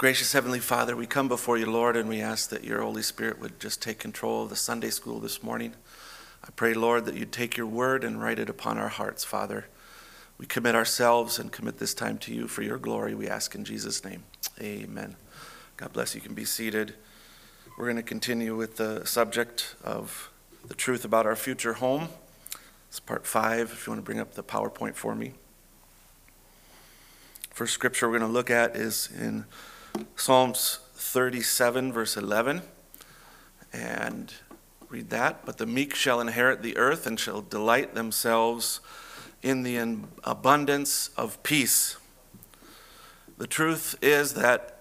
Gracious Heavenly Father, we come before you, Lord, and we ask that your Holy Spirit would just take control of the Sunday school this morning. I pray, Lord, that you'd take your word and write it upon our hearts, Father. We commit ourselves and commit this time to you for your glory, we ask in Jesus' name. Amen. God bless you. Can be seated. We're going to continue with the subject of the truth about our future home. It's part five, if you want to bring up the PowerPoint for me. First scripture we're going to look at is in Psalms 37, verse 11. And read that. But the meek shall inherit the earth and shall delight themselves in the abundance of peace. The truth is that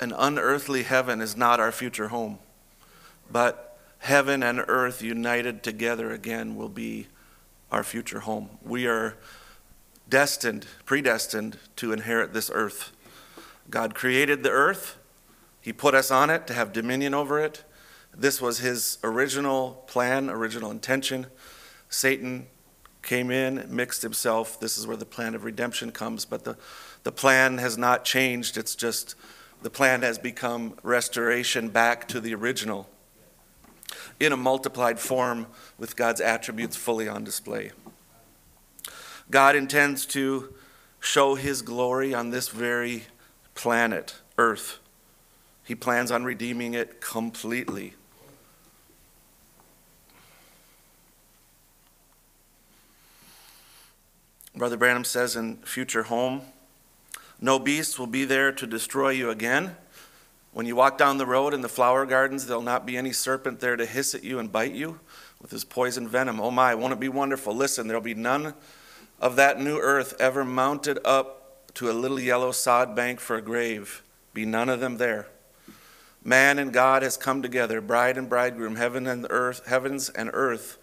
an unearthly heaven is not our future home, but heaven and earth united together again will be our future home. We are destined, predestined to inherit this earth. God created the earth, He put us on it to have dominion over it. This was His original plan, original intention. Satan came in, mixed himself. This is where the plan of redemption comes, but the, the plan has not changed. It's just the plan has become restoration back to the original in a multiplied form with God's attributes fully on display. God intends to show his glory on this very planet, Earth. He plans on redeeming it completely. Brother Branham says in Future Home, no beast will be there to destroy you again. When you walk down the road in the flower gardens, there'll not be any serpent there to hiss at you and bite you with his poison venom. Oh my, won't it be wonderful? Listen, there'll be none of that new earth ever mounted up to a little yellow sod bank for a grave. Be none of them there. Man and God has come together, bride and bridegroom, heaven and earth, heavens and earth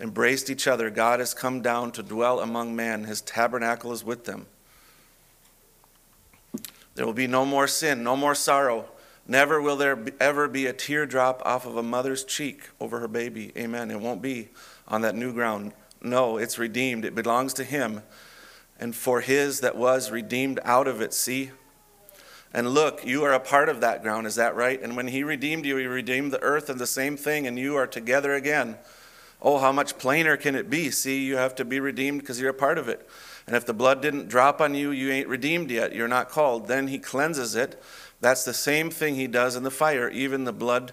embraced each other. God has come down to dwell among men. His tabernacle is with them. There will be no more sin, no more sorrow. Never will there be, ever be a teardrop off of a mother's cheek over her baby. Amen. It won't be on that new ground. No, it's redeemed. It belongs to Him. And for His that was redeemed out of it, see? And look, you are a part of that ground, is that right? And when He redeemed you, He redeemed the earth and the same thing, and you are together again. Oh, how much plainer can it be? See, you have to be redeemed because you're a part of it. And if the blood didn't drop on you, you ain't redeemed yet. You're not called. Then He cleanses it. That's the same thing He does in the fire. Even the blood,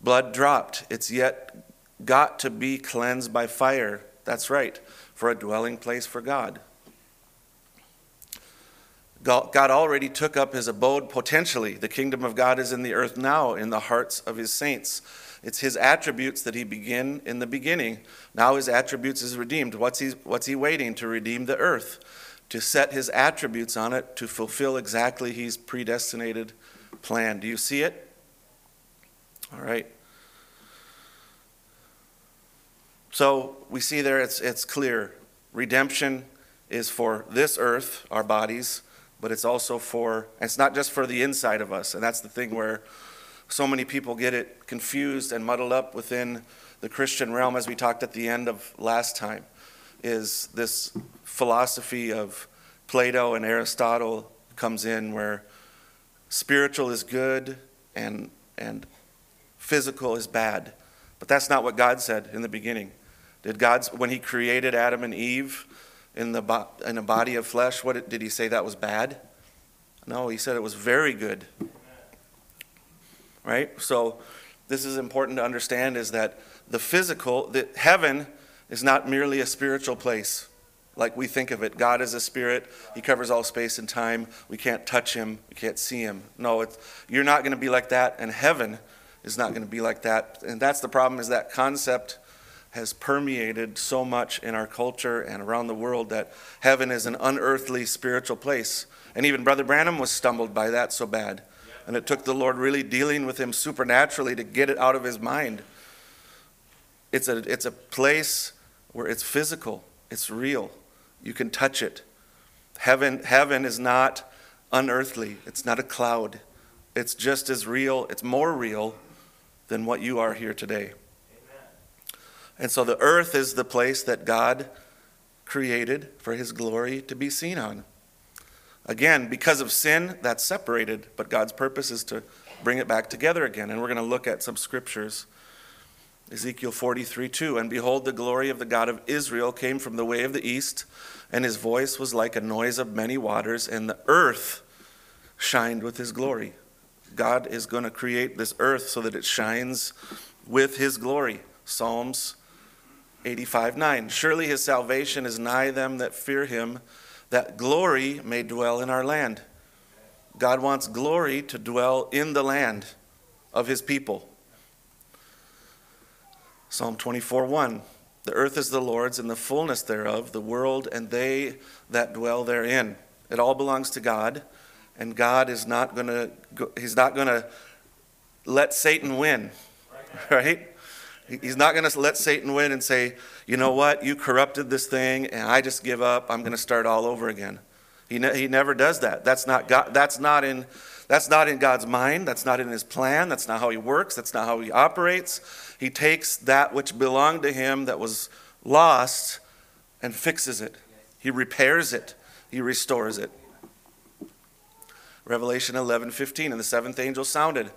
blood dropped. It's yet got to be cleansed by fire. That's right, for a dwelling place for God. God already took up his abode potentially. The kingdom of God is in the earth now, in the hearts of his saints. It's his attributes that he began in the beginning. Now his attributes is redeemed. What's he, what's he waiting to redeem the earth? To set his attributes on it to fulfill exactly his predestinated plan. Do you see it? All right. So we see there it's, it's clear. Redemption is for this earth, our bodies, but it's also for, it's not just for the inside of us. And that's the thing where so many people get it confused and muddled up within the Christian realm, as we talked at the end of last time, is this philosophy of Plato and Aristotle comes in where spiritual is good and, and physical is bad. But that's not what God said in the beginning. Did God, when He created Adam and Eve in, the, in a body of flesh, what did He say that was bad? No, He said it was very good. Right? So, this is important to understand is that the physical, that heaven is not merely a spiritual place like we think of it. God is a spirit. He covers all space and time. We can't touch him. We can't see him. No, you're not going to be like that, and heaven is not going to be like that. And that's the problem is that concept has permeated so much in our culture and around the world that heaven is an unearthly spiritual place. And even Brother Branham was stumbled by that so bad. And it took the Lord really dealing with him supernaturally to get it out of his mind. It's a, it's a place where it's physical, it's real. You can touch it. Heaven, heaven is not unearthly, it's not a cloud. It's just as real, it's more real than what you are here today. And so the earth is the place that God created for his glory to be seen on. Again, because of sin, that's separated, but God's purpose is to bring it back together again. And we're going to look at some scriptures. Ezekiel 43 2. And behold, the glory of the God of Israel came from the way of the east, and his voice was like a noise of many waters, and the earth shined with his glory. God is going to create this earth so that it shines with his glory. Psalms 85 9. Surely his salvation is nigh them that fear him, that glory may dwell in our land. God wants glory to dwell in the land of his people. Psalm 24 1. The earth is the Lord's and the fullness thereof, the world and they that dwell therein. It all belongs to God, and God is not going to, he's not going to let Satan win, right? He's not going to let Satan win and say, you know what, you corrupted this thing, and I just give up. I'm going to start all over again. He, ne- he never does that. That's not, God, that's, not in, that's not in God's mind. That's not in his plan. That's not how he works. That's not how he operates. He takes that which belonged to him that was lost and fixes it. He repairs it. He restores it. Revelation 11 15. And the seventh angel sounded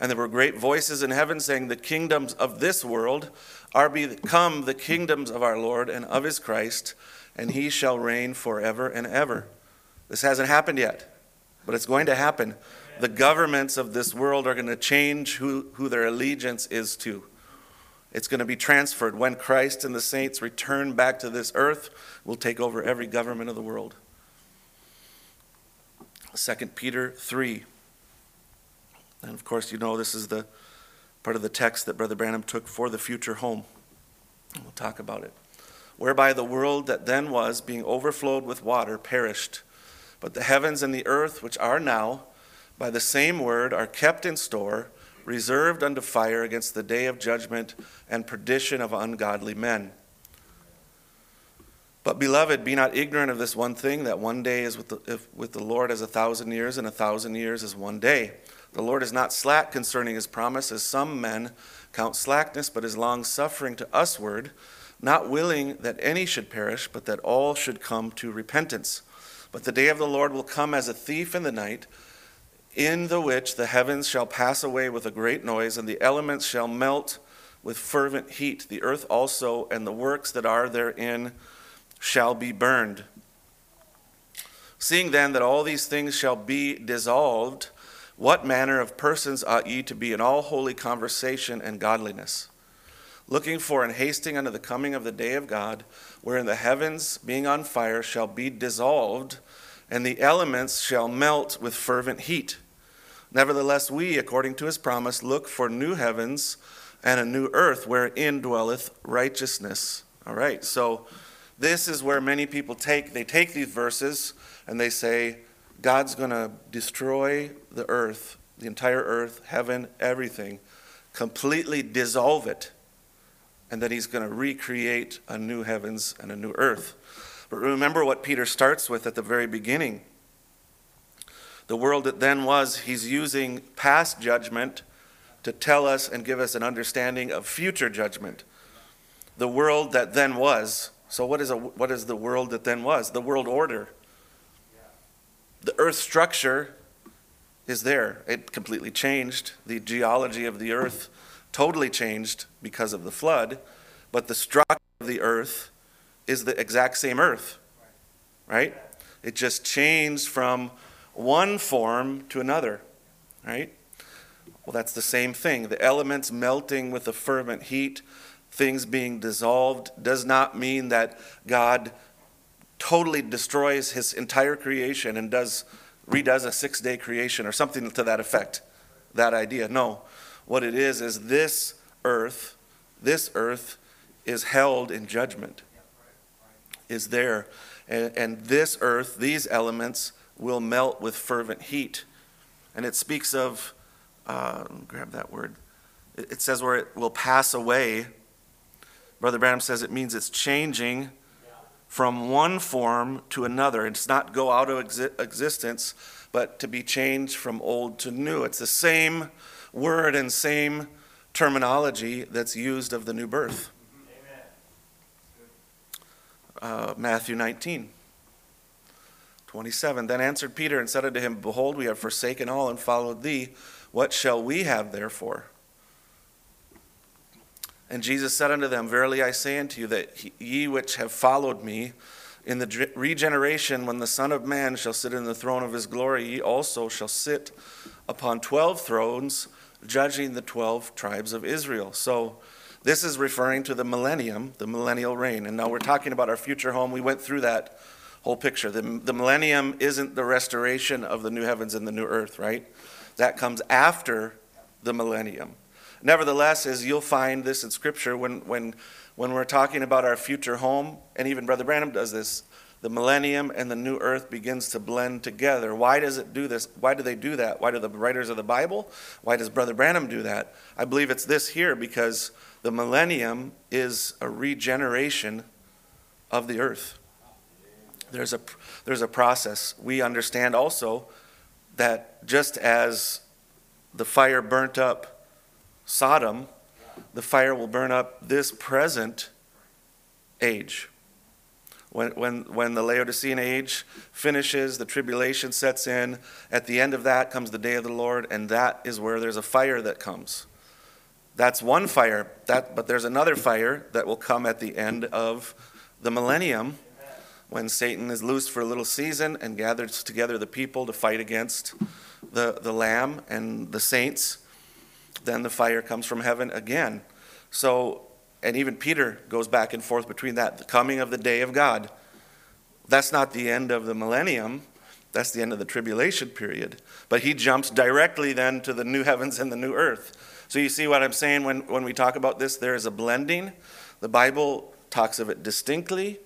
and there were great voices in heaven saying, The kingdoms of this world are become the kingdoms of our Lord and of his Christ, and he shall reign forever and ever. This hasn't happened yet, but it's going to happen. The governments of this world are going to change who, who their allegiance is to. It's going to be transferred. When Christ and the saints return back to this earth, we'll take over every government of the world. 2 Peter 3. And of course, you know this is the part of the text that Brother Branham took for the future home. We'll talk about it. Whereby the world that then was, being overflowed with water, perished. But the heavens and the earth, which are now, by the same word, are kept in store, reserved unto fire against the day of judgment and perdition of ungodly men. But, beloved, be not ignorant of this one thing that one day is with the, with the Lord as a thousand years, and a thousand years as one day. The Lord is not slack concerning his promise, as some men count slackness, but is long suffering to usward, not willing that any should perish, but that all should come to repentance. But the day of the Lord will come as a thief in the night, in the which the heavens shall pass away with a great noise, and the elements shall melt with fervent heat. The earth also and the works that are therein shall be burned. Seeing then that all these things shall be dissolved, what manner of persons ought ye to be in all holy conversation and godliness? Looking for and hasting unto the coming of the day of God, wherein the heavens, being on fire, shall be dissolved, and the elements shall melt with fervent heat. Nevertheless, we, according to his promise, look for new heavens and a new earth wherein dwelleth righteousness. All right, so this is where many people take they take these verses and they say God's going to destroy the earth, the entire earth, heaven, everything, completely dissolve it, and then he's going to recreate a new heavens and a new earth. But remember what Peter starts with at the very beginning. The world that then was, he's using past judgment to tell us and give us an understanding of future judgment. The world that then was. So, what is, a, what is the world that then was? The world order the earth structure is there. It completely changed. The geology of the earth totally changed because of the flood, but the structure of the earth is the exact same earth, right? It just changed from one form to another, right? Well, that's the same thing. The elements melting with the fervent heat, things being dissolved, does not mean that God totally destroys his entire creation and does redoes a six day creation or something to that effect. That idea. No. What it is is this earth, this earth is held in judgment, is there. And, and this earth, these elements, will melt with fervent heat. And it speaks of, uh, grab that word, it says where it will pass away. Brother Branham says it means it's changing from one form to another. It's not go out of exi- existence, but to be changed from old to new. It's the same word and same terminology that's used of the new birth. Uh, Matthew 19, 27. Then answered Peter and said unto him, Behold, we have forsaken all and followed thee. What shall we have therefore? And Jesus said unto them, Verily I say unto you, that ye which have followed me, in the regeneration, when the Son of Man shall sit in the throne of his glory, ye also shall sit upon twelve thrones, judging the twelve tribes of Israel. So, this is referring to the millennium, the millennial reign. And now we're talking about our future home. We went through that whole picture. The, the millennium isn't the restoration of the new heavens and the new earth, right? That comes after the millennium. Nevertheless, as you'll find this in Scripture, when, when, when we're talking about our future home, and even Brother Branham does this, the millennium and the new earth begins to blend together. Why does it do this? Why do they do that? Why do the writers of the Bible? Why does Brother Branham do that? I believe it's this here because the millennium is a regeneration of the earth. There's a, there's a process. We understand also that just as the fire burnt up Sodom, the fire will burn up this present age. When, when, when the Laodicean age finishes, the tribulation sets in. At the end of that comes the day of the Lord, and that is where there's a fire that comes. That's one fire, that, but there's another fire that will come at the end of the millennium when Satan is loosed for a little season and gathers together the people to fight against the, the Lamb and the saints. Then the fire comes from heaven again. So, and even Peter goes back and forth between that, the coming of the day of God. That's not the end of the millennium. That's the end of the tribulation period. But he jumps directly then to the new heavens and the new earth. So you see what I'm saying when, when we talk about this? There is a blending. The Bible talks of it distinctly.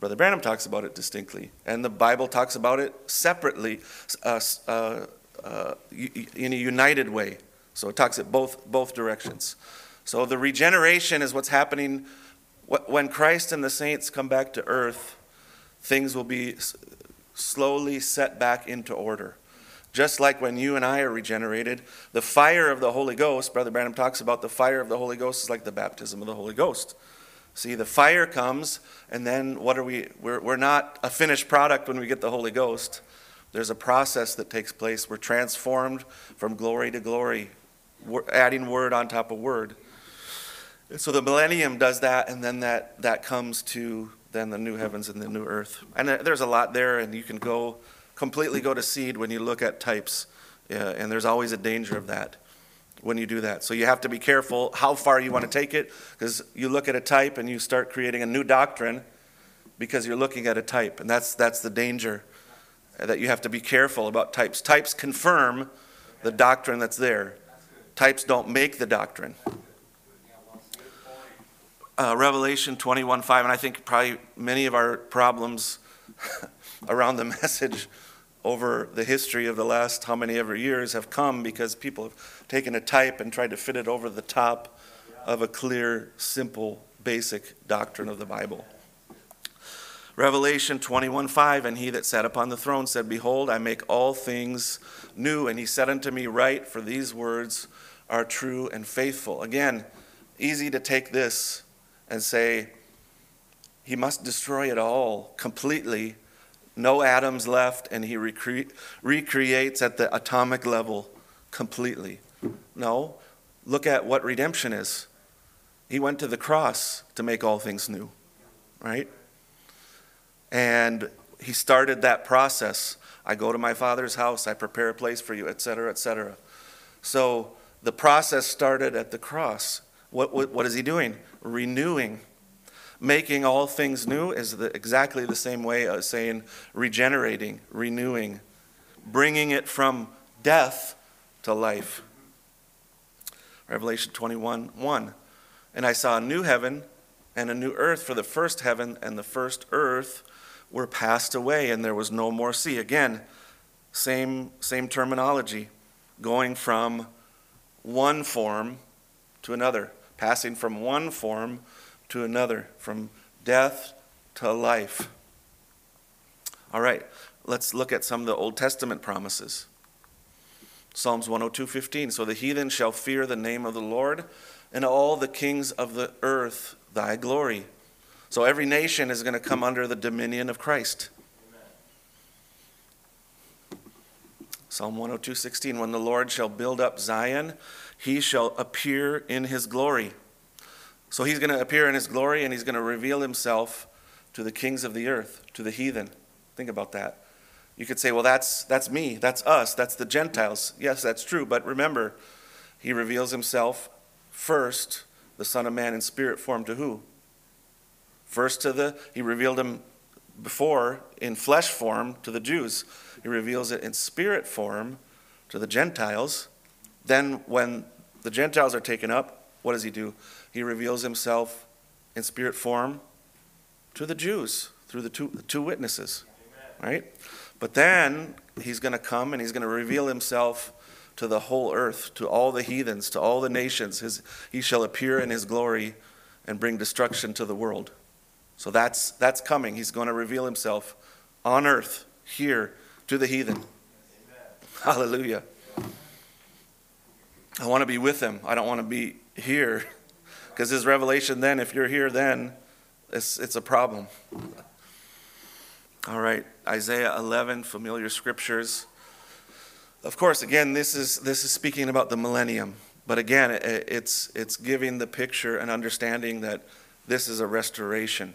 Brother Branham talks about it distinctly. And the Bible talks about it separately uh, uh, uh, in a united way. So it talks it both, both directions. So the regeneration is what's happening when Christ and the saints come back to earth. Things will be slowly set back into order. Just like when you and I are regenerated, the fire of the Holy Ghost, Brother Branham talks about the fire of the Holy Ghost is like the baptism of the Holy Ghost. See, the fire comes, and then what are we? We're, we're not a finished product when we get the Holy Ghost. There's a process that takes place. We're transformed from glory to glory, adding word on top of word. so the millennium does that, and then that, that comes to then the new heavens and the new earth. And there's a lot there, and you can go completely go to seed when you look at types, and there's always a danger of that when you do that. So you have to be careful how far you want to take it, because you look at a type and you start creating a new doctrine because you're looking at a type, and that's that's the danger that you have to be careful about types. Types confirm the doctrine that's there. Types don't make the doctrine. Uh, Revelation 21 5, and I think probably many of our problems around the message over the history of the last how many ever years have come because people have taken a type and tried to fit it over the top of a clear, simple, basic doctrine of the Bible. Revelation 21 5, and he that sat upon the throne said, Behold, I make all things new. And he said unto me, Write, for these words are true and faithful. Again, easy to take this and say, He must destroy it all completely no atoms left, and he recre- recreates at the atomic level completely. No, look at what redemption is. He went to the cross to make all things new, right? And he started that process. I go to my father's house, I prepare a place for you, etc., etc. So the process started at the cross. What, what, what is he doing? Renewing making all things new is the, exactly the same way as saying regenerating, renewing, bringing it from death to life. Revelation 21 1. And I saw a new heaven and a new earth, for the first heaven and the first earth were passed away, and there was no more sea. Again, same, same terminology, going from one form to another, passing from one form to another, from death to life. All right, let's look at some of the Old Testament promises. Psalms 102:15 So the heathen shall fear the name of the Lord and all the kings of the earth thy glory. So every nation is going to come under the dominion of Christ. Psalm 102, 16. When the Lord shall build up Zion, he shall appear in his glory. So he's going to appear in his glory and he's going to reveal himself to the kings of the earth, to the heathen. Think about that. You could say, well, that's, that's me, that's us, that's the Gentiles. Yes, that's true, but remember, he reveals himself first, the Son of Man in spirit form to who? First to the, he revealed him before in flesh form to the Jews. He reveals it in spirit form to the Gentiles. Then, when the Gentiles are taken up, what does he do? He reveals himself in spirit form to the Jews through the two, the two witnesses. Amen. Right? But then he's going to come and he's going to reveal himself to the whole earth, to all the heathens, to all the nations. His, he shall appear in his glory and bring destruction to the world. So that's, that's coming. He's going to reveal himself on earth, here, to the heathen. Amen. Hallelujah. I want to be with him. I don't want to be here. Because his revelation then, if you're here then, it's, it's a problem. All right, Isaiah 11, familiar scriptures. Of course, again, this is, this is speaking about the millennium. But again, it's, it's giving the picture and understanding that this is a restoration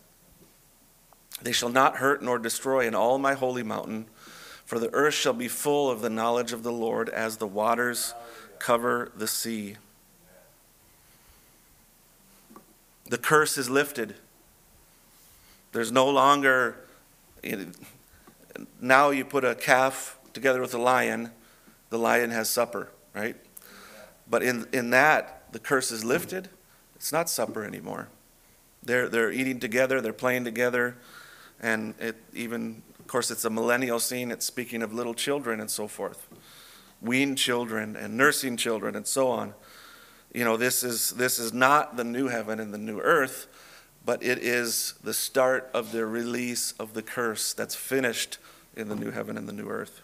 They shall not hurt nor destroy in all my holy mountain, for the earth shall be full of the knowledge of the Lord as the waters cover the sea. The curse is lifted. There's no longer, now you put a calf together with a lion, the lion has supper, right? But in, in that, the curse is lifted. It's not supper anymore. They're, they're eating together, they're playing together, and it even, of course, it's a millennial scene. It's speaking of little children and so forth, weaned children and nursing children and so on. You know, this is, this is not the new heaven and the new earth, but it is the start of the release of the curse that's finished in the new heaven and the new earth.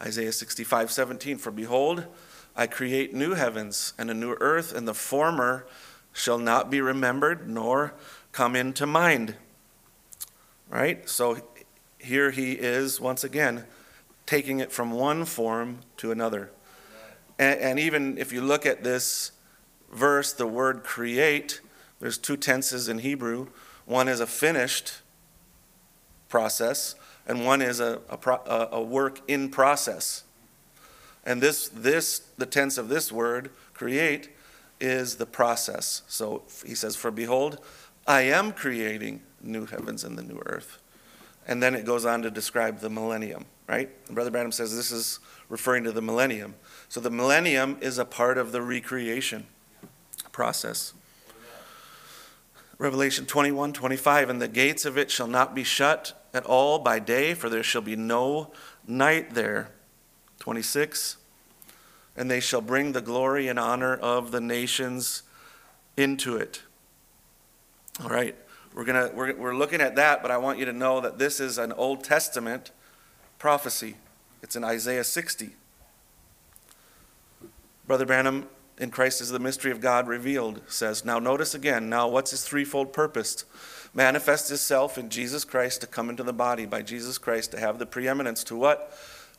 Isaiah 65, 17, For behold, I create new heavens and a new earth, and the former shall not be remembered, nor come into mind. Right? So here he is, once again, taking it from one form to another. And, and, even if you look at this verse, the word create, there's two tenses in Hebrew. One is a finished process, and one is a, a, a work in process. And this, this, the tense of this word, create, is the process. So he says, For behold, I am creating new heavens and the new earth. And then it goes on to describe the millennium, right? Brother Branham says this is referring to the millennium. So the millennium is a part of the recreation process. Revelation 21, 25, and the gates of it shall not be shut at all by day, for there shall be no night there. 26, and they shall bring the glory and honor of the nations into it. All right, we're, gonna, we're, we're looking at that, but I want you to know that this is an Old Testament prophecy. It's in Isaiah 60. Brother Branham, in Christ is the mystery of God revealed, says, Now notice again, now what's his threefold purpose? Manifest himself in Jesus Christ to come into the body, by Jesus Christ to have the preeminence to what?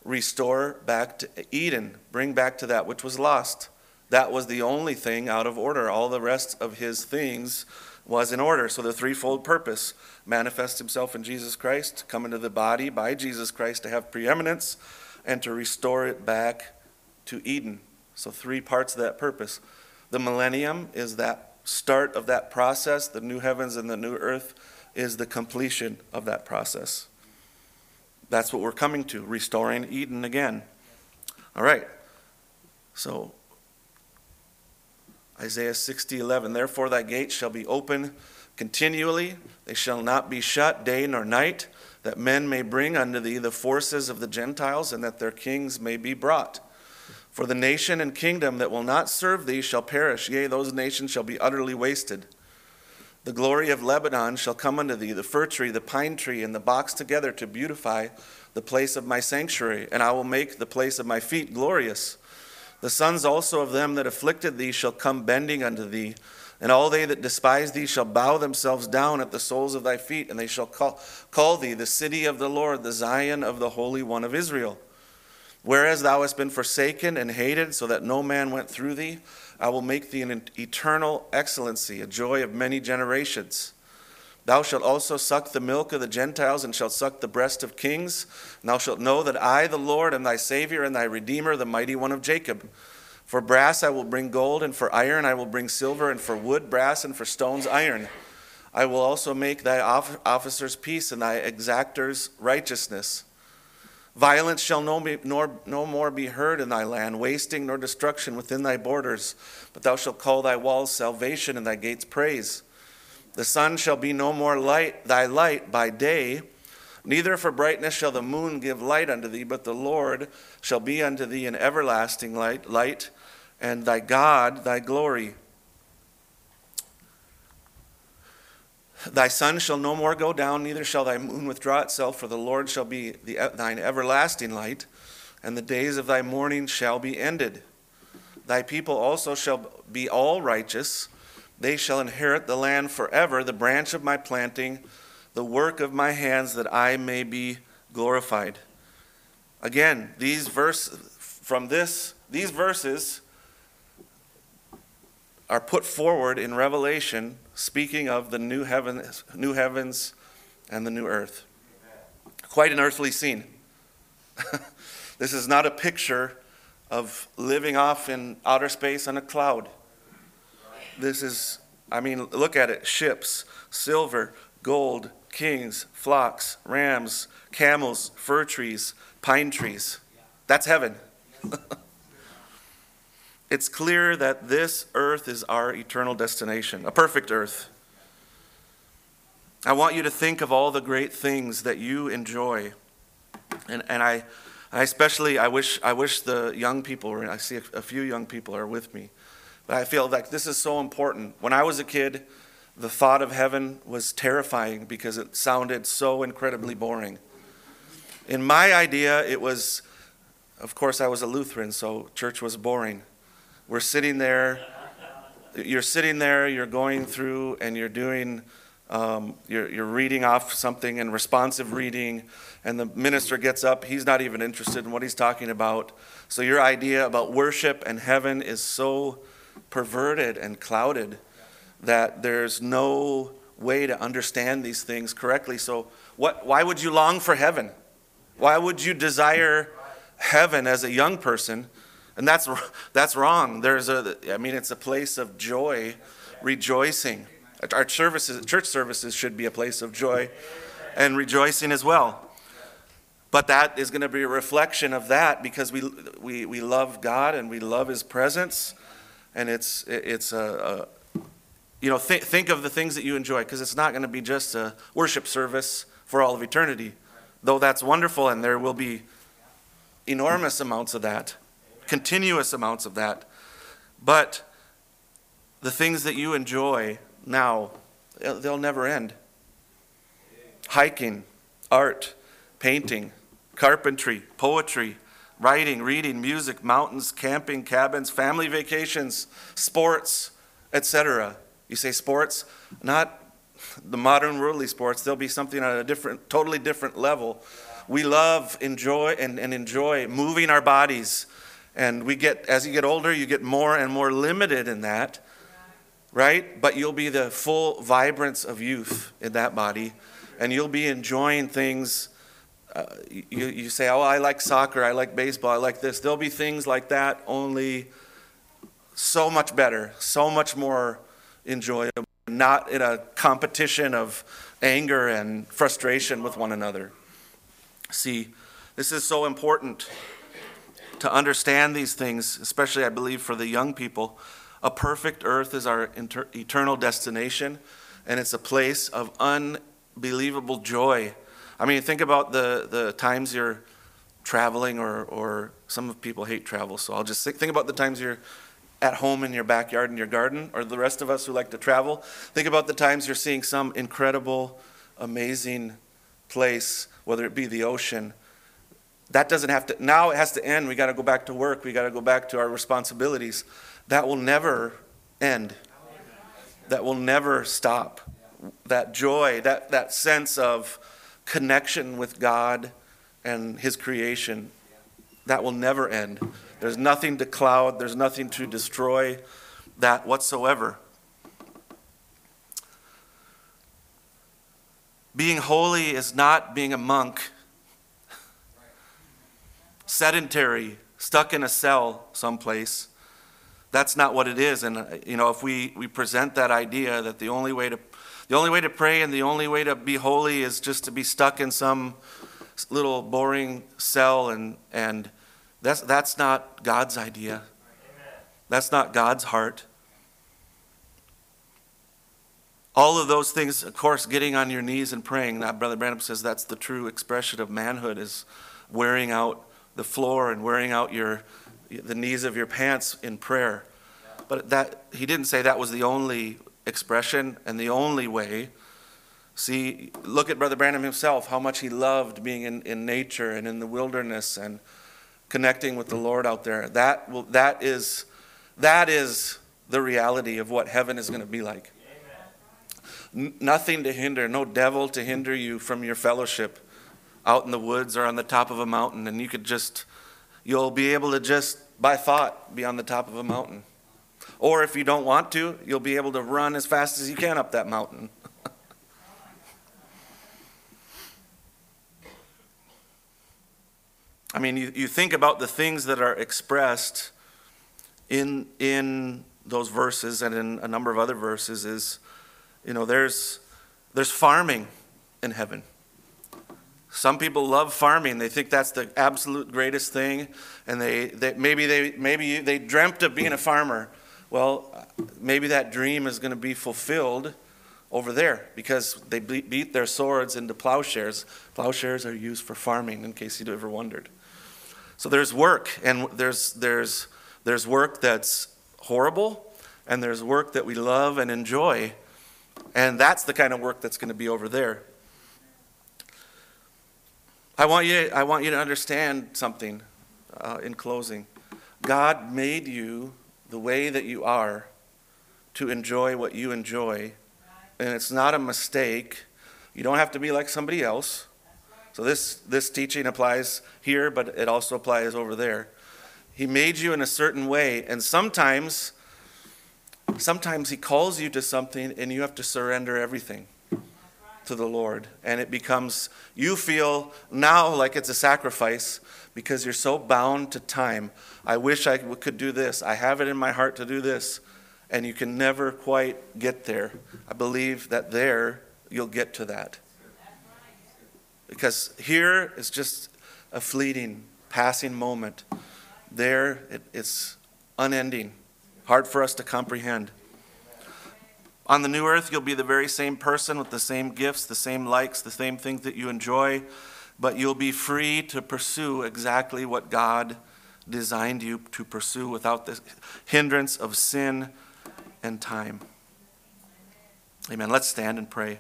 Restore back to Eden, bring back to that which was lost. That was the only thing out of order. All the rest of his things was in order. So the threefold purpose manifest himself in Jesus Christ, come into the body by Jesus Christ to have preeminence, and to restore it back to Eden. So three parts of that purpose. The millennium is that start of that process, the new heavens and the new earth is the completion of that process. That's what we're coming to, restoring Eden again. All right. So Isaiah 60, 11. Therefore, thy gates shall be open continually, they shall not be shut day nor night, that men may bring unto thee the forces of the Gentiles, and that their kings may be brought. For the nation and kingdom that will not serve thee shall perish, yea, those nations shall be utterly wasted. The glory of Lebanon shall come unto thee, the fir tree, the pine tree, and the box together to beautify the place of my sanctuary, and I will make the place of my feet glorious. The sons also of them that afflicted thee shall come bending unto thee, and all they that despise thee shall bow themselves down at the soles of thy feet, and they shall call, call thee the city of the Lord, the Zion of the Holy One of Israel. Whereas thou hast been forsaken and hated, so that no man went through thee, I will make thee an eternal excellency, a joy of many generations. Thou shalt also suck the milk of the Gentiles, and shalt suck the breast of kings. And thou shalt know that I, the Lord, am thy Savior and thy Redeemer, the mighty one of Jacob. For brass I will bring gold, and for iron I will bring silver, and for wood brass, and for stones iron. I will also make thy officers peace, and thy exactors righteousness. Violence shall no, be, nor, no more be heard in thy land, wasting nor destruction within thy borders. But thou shalt call thy walls salvation and thy gates praise. The sun shall be no more light, thy light by day, neither for brightness shall the moon give light unto thee, but the Lord shall be unto thee an everlasting light, light, and thy God thy glory. Thy sun shall no more go down, neither shall thy moon withdraw itself, for the Lord shall be the, thine everlasting light, and the days of thy mourning shall be ended. Thy people also shall be all righteous. They shall inherit the land forever, the branch of my planting, the work of my hands, that I may be glorified. Again, these verses from this, these verses are put forward in Revelation speaking of the new heavens, new heavens and the new earth. Quite an earthly scene. this is not a picture of living off in outer space on a cloud. This is, I mean, look at it ships, silver, gold, kings, flocks, rams, camels, fir trees, pine trees. That's heaven. it's clear that this earth is our eternal destination, a perfect earth. I want you to think of all the great things that you enjoy. And, and I, I especially, I wish, I wish the young people I see a, a few young people are with me. I feel like this is so important. When I was a kid, the thought of heaven was terrifying because it sounded so incredibly boring. In my idea, it was, of course, I was a Lutheran, so church was boring. We're sitting there, you're sitting there, you're going through, and you're doing, um, you're, you're reading off something in responsive reading, and the minister gets up. He's not even interested in what he's talking about. So your idea about worship and heaven is so perverted and clouded that there's no way to understand these things correctly. So, what, why would you long for heaven? Why would you desire heaven as a young person and that's, that's wrong. There's a, I mean, it's a place of joy, rejoicing. Our services, church services should be a place of joy and rejoicing as well. But that is going to be a reflection of that because we, we, we love God and we love His presence. And it's, it's a, a you know, th- think of the things that you enjoy because it's not going to be just a worship service for all of eternity. Though that's wonderful and there will be enormous amounts of that continuous amounts of that. But the things that you enjoy now, they'll never end. Hiking, art, painting, carpentry, poetry, writing, reading, music, mountains, camping, cabins, family vacations, sports, etc. You say sports, not the modern worldly sports, there'll be something at a different, totally different level. We love, enjoy, and, and enjoy moving our bodies, and we get, as you get older, you get more and more limited in that, right? But you'll be the full vibrance of youth in that body, and you'll be enjoying things. Uh, you, you say, Oh, I like soccer, I like baseball, I like this. There'll be things like that, only so much better, so much more enjoyable, not in a competition of anger and frustration with one another. See, this is so important to understand these things, especially I believe for the young people. A perfect earth is our inter- eternal destination, and it's a place of unbelievable joy. I mean, think about the, the times you're traveling or, or some people hate travel. So I'll just think, think about the times you're at home in your backyard in your garden, or the rest of us who like to travel. Think about the times you're seeing some incredible, amazing place, whether it be the ocean. That doesn't have to, now it has to end. We got to go back to work. We got to go back to our responsibilities. That will never end. That will never stop. That joy, that, that sense of connection with God and His creation, that will never end. There's nothing to cloud, there's nothing to destroy that whatsoever. Being holy is not being a monk, sedentary, stuck in a cell someplace. That's not what it is. And, uh, you know, if we, we present that idea that the only way to the only way to pray and the only way to be holy is just to be stuck in some little boring cell and, and that's, that's not God's idea. That's not God's heart. All of those things, of course, getting on your knees and praying, that Brother Branham says that's the true expression of manhood is wearing out the floor and wearing out your the knees of your pants in prayer. But that he didn't say that was the only expression and the only way. See, look at Brother Branham himself, how much he loved being in, in nature and in the wilderness and connecting with the Lord out there. That, will, that, is, that is the reality of what heaven is going to be like. Nothing to hinder, no devil to hinder you from your fellowship out in the woods or on the top of a mountain. And you could just, you'll be able to just, by thought, be on the top of a mountain. Or if you don't want to, you'll be able to run as fast as you can up that mountain. I mean, you, you think about the things that are expressed in, in those verses and in a number of other verses is, you know, there's, there's farming in heaven. Some people love farming. They think that's the absolute greatest thing. And they, they maybe, they, maybe they dreamt of being a farmer. Well, maybe that dream is going to be fulfilled over there because they beat their swords into plowshares. Plowshares are used for farming, in case you ever wondered. So there's work, and there's, there's, there's work that's horrible, and there's work that we love and enjoy. And that's the kind of work that's going to be over there. I want you, I want you to understand something uh, in closing. God made you the way that you are to enjoy what you enjoy, and it's not a mistake. You don't have to be like somebody else. So this, this teaching applies here, but it also applies over there. He made you in a certain way, and sometimes, sometimes he calls you to something and you have to surrender everything to the Lord. And it becomes, you feel now like it's a sacrifice because you're so bound to time. I wish I could do this. I have it in my heart to do this. And you can never quite get there. I believe that there you'll get to that. Because here is just a fleeting, passing moment. There it, it's unending, hard for us to comprehend. On the new earth, you'll be the very same person with the same gifts, the same likes, the same things that you enjoy, but you'll be free to pursue exactly what God designed you to pursue without the hindrance of sin and time. Amen. Let's stand and pray.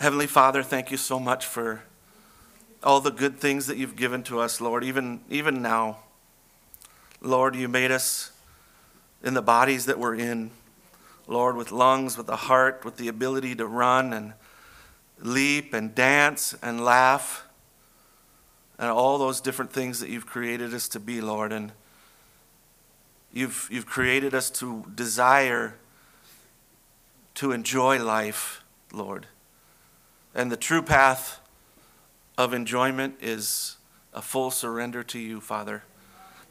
Heavenly Father, thank you so much for all the good things that you've given to us, Lord, even, even now. Lord, you made us in the bodies that we're in. Lord, with lungs, with a heart, with the ability to run and leap and dance and laugh and all those different things that you've created us to be, Lord. And you've, you've created us to desire to enjoy life, Lord. And the true path of enjoyment is a full surrender to you, Father,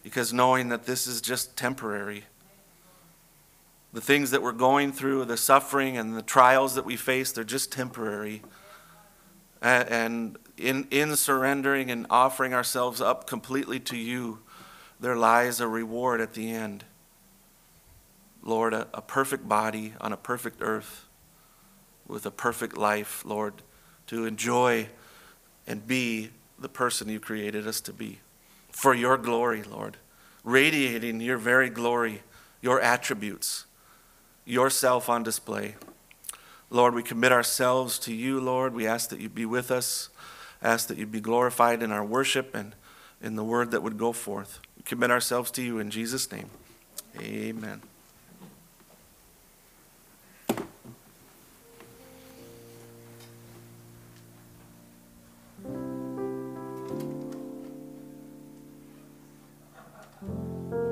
because knowing that this is just temporary. The things that we're going through, the suffering and the trials that we face, they're just temporary. And in, in surrendering and offering ourselves up completely to you, there lies a reward at the end. Lord, a, a perfect body on a perfect earth with a perfect life, Lord, to enjoy and be the person you created us to be. For your glory, Lord, radiating your very glory, your attributes, yourself on display. Lord, we commit ourselves to you, Lord. We ask that you be with us, ask that you be glorified in our worship and in the word that would go forth. We commit ourselves to you in Jesus' name. Amen.